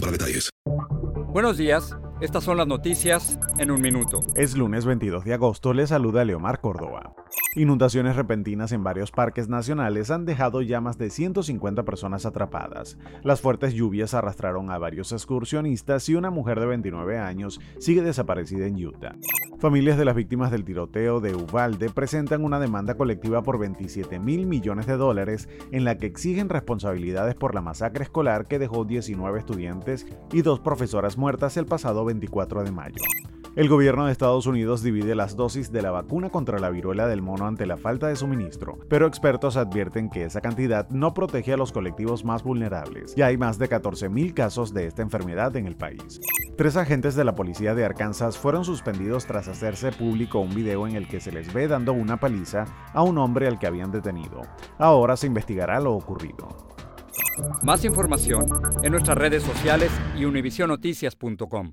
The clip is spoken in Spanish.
para detalles. Buenos días. Estas son las noticias en un minuto. Es lunes 22 de agosto, le saluda Leomar Córdoba. Inundaciones repentinas en varios parques nacionales han dejado ya más de 150 personas atrapadas. Las fuertes lluvias arrastraron a varios excursionistas y una mujer de 29 años sigue desaparecida en Utah. Familias de las víctimas del tiroteo de Uvalde presentan una demanda colectiva por 27 mil millones de dólares en la que exigen responsabilidades por la masacre escolar que dejó 19 estudiantes y dos profesoras muertas el pasado 24 de mayo. El gobierno de Estados Unidos divide las dosis de la vacuna contra la viruela del mono ante la falta de suministro, pero expertos advierten que esa cantidad no protege a los colectivos más vulnerables. Ya hay más de 14.000 casos de esta enfermedad en el país. Tres agentes de la policía de Arkansas fueron suspendidos tras hacerse público un video en el que se les ve dando una paliza a un hombre al que habían detenido. Ahora se investigará lo ocurrido. Más información en nuestras redes sociales y univisionoticias.com.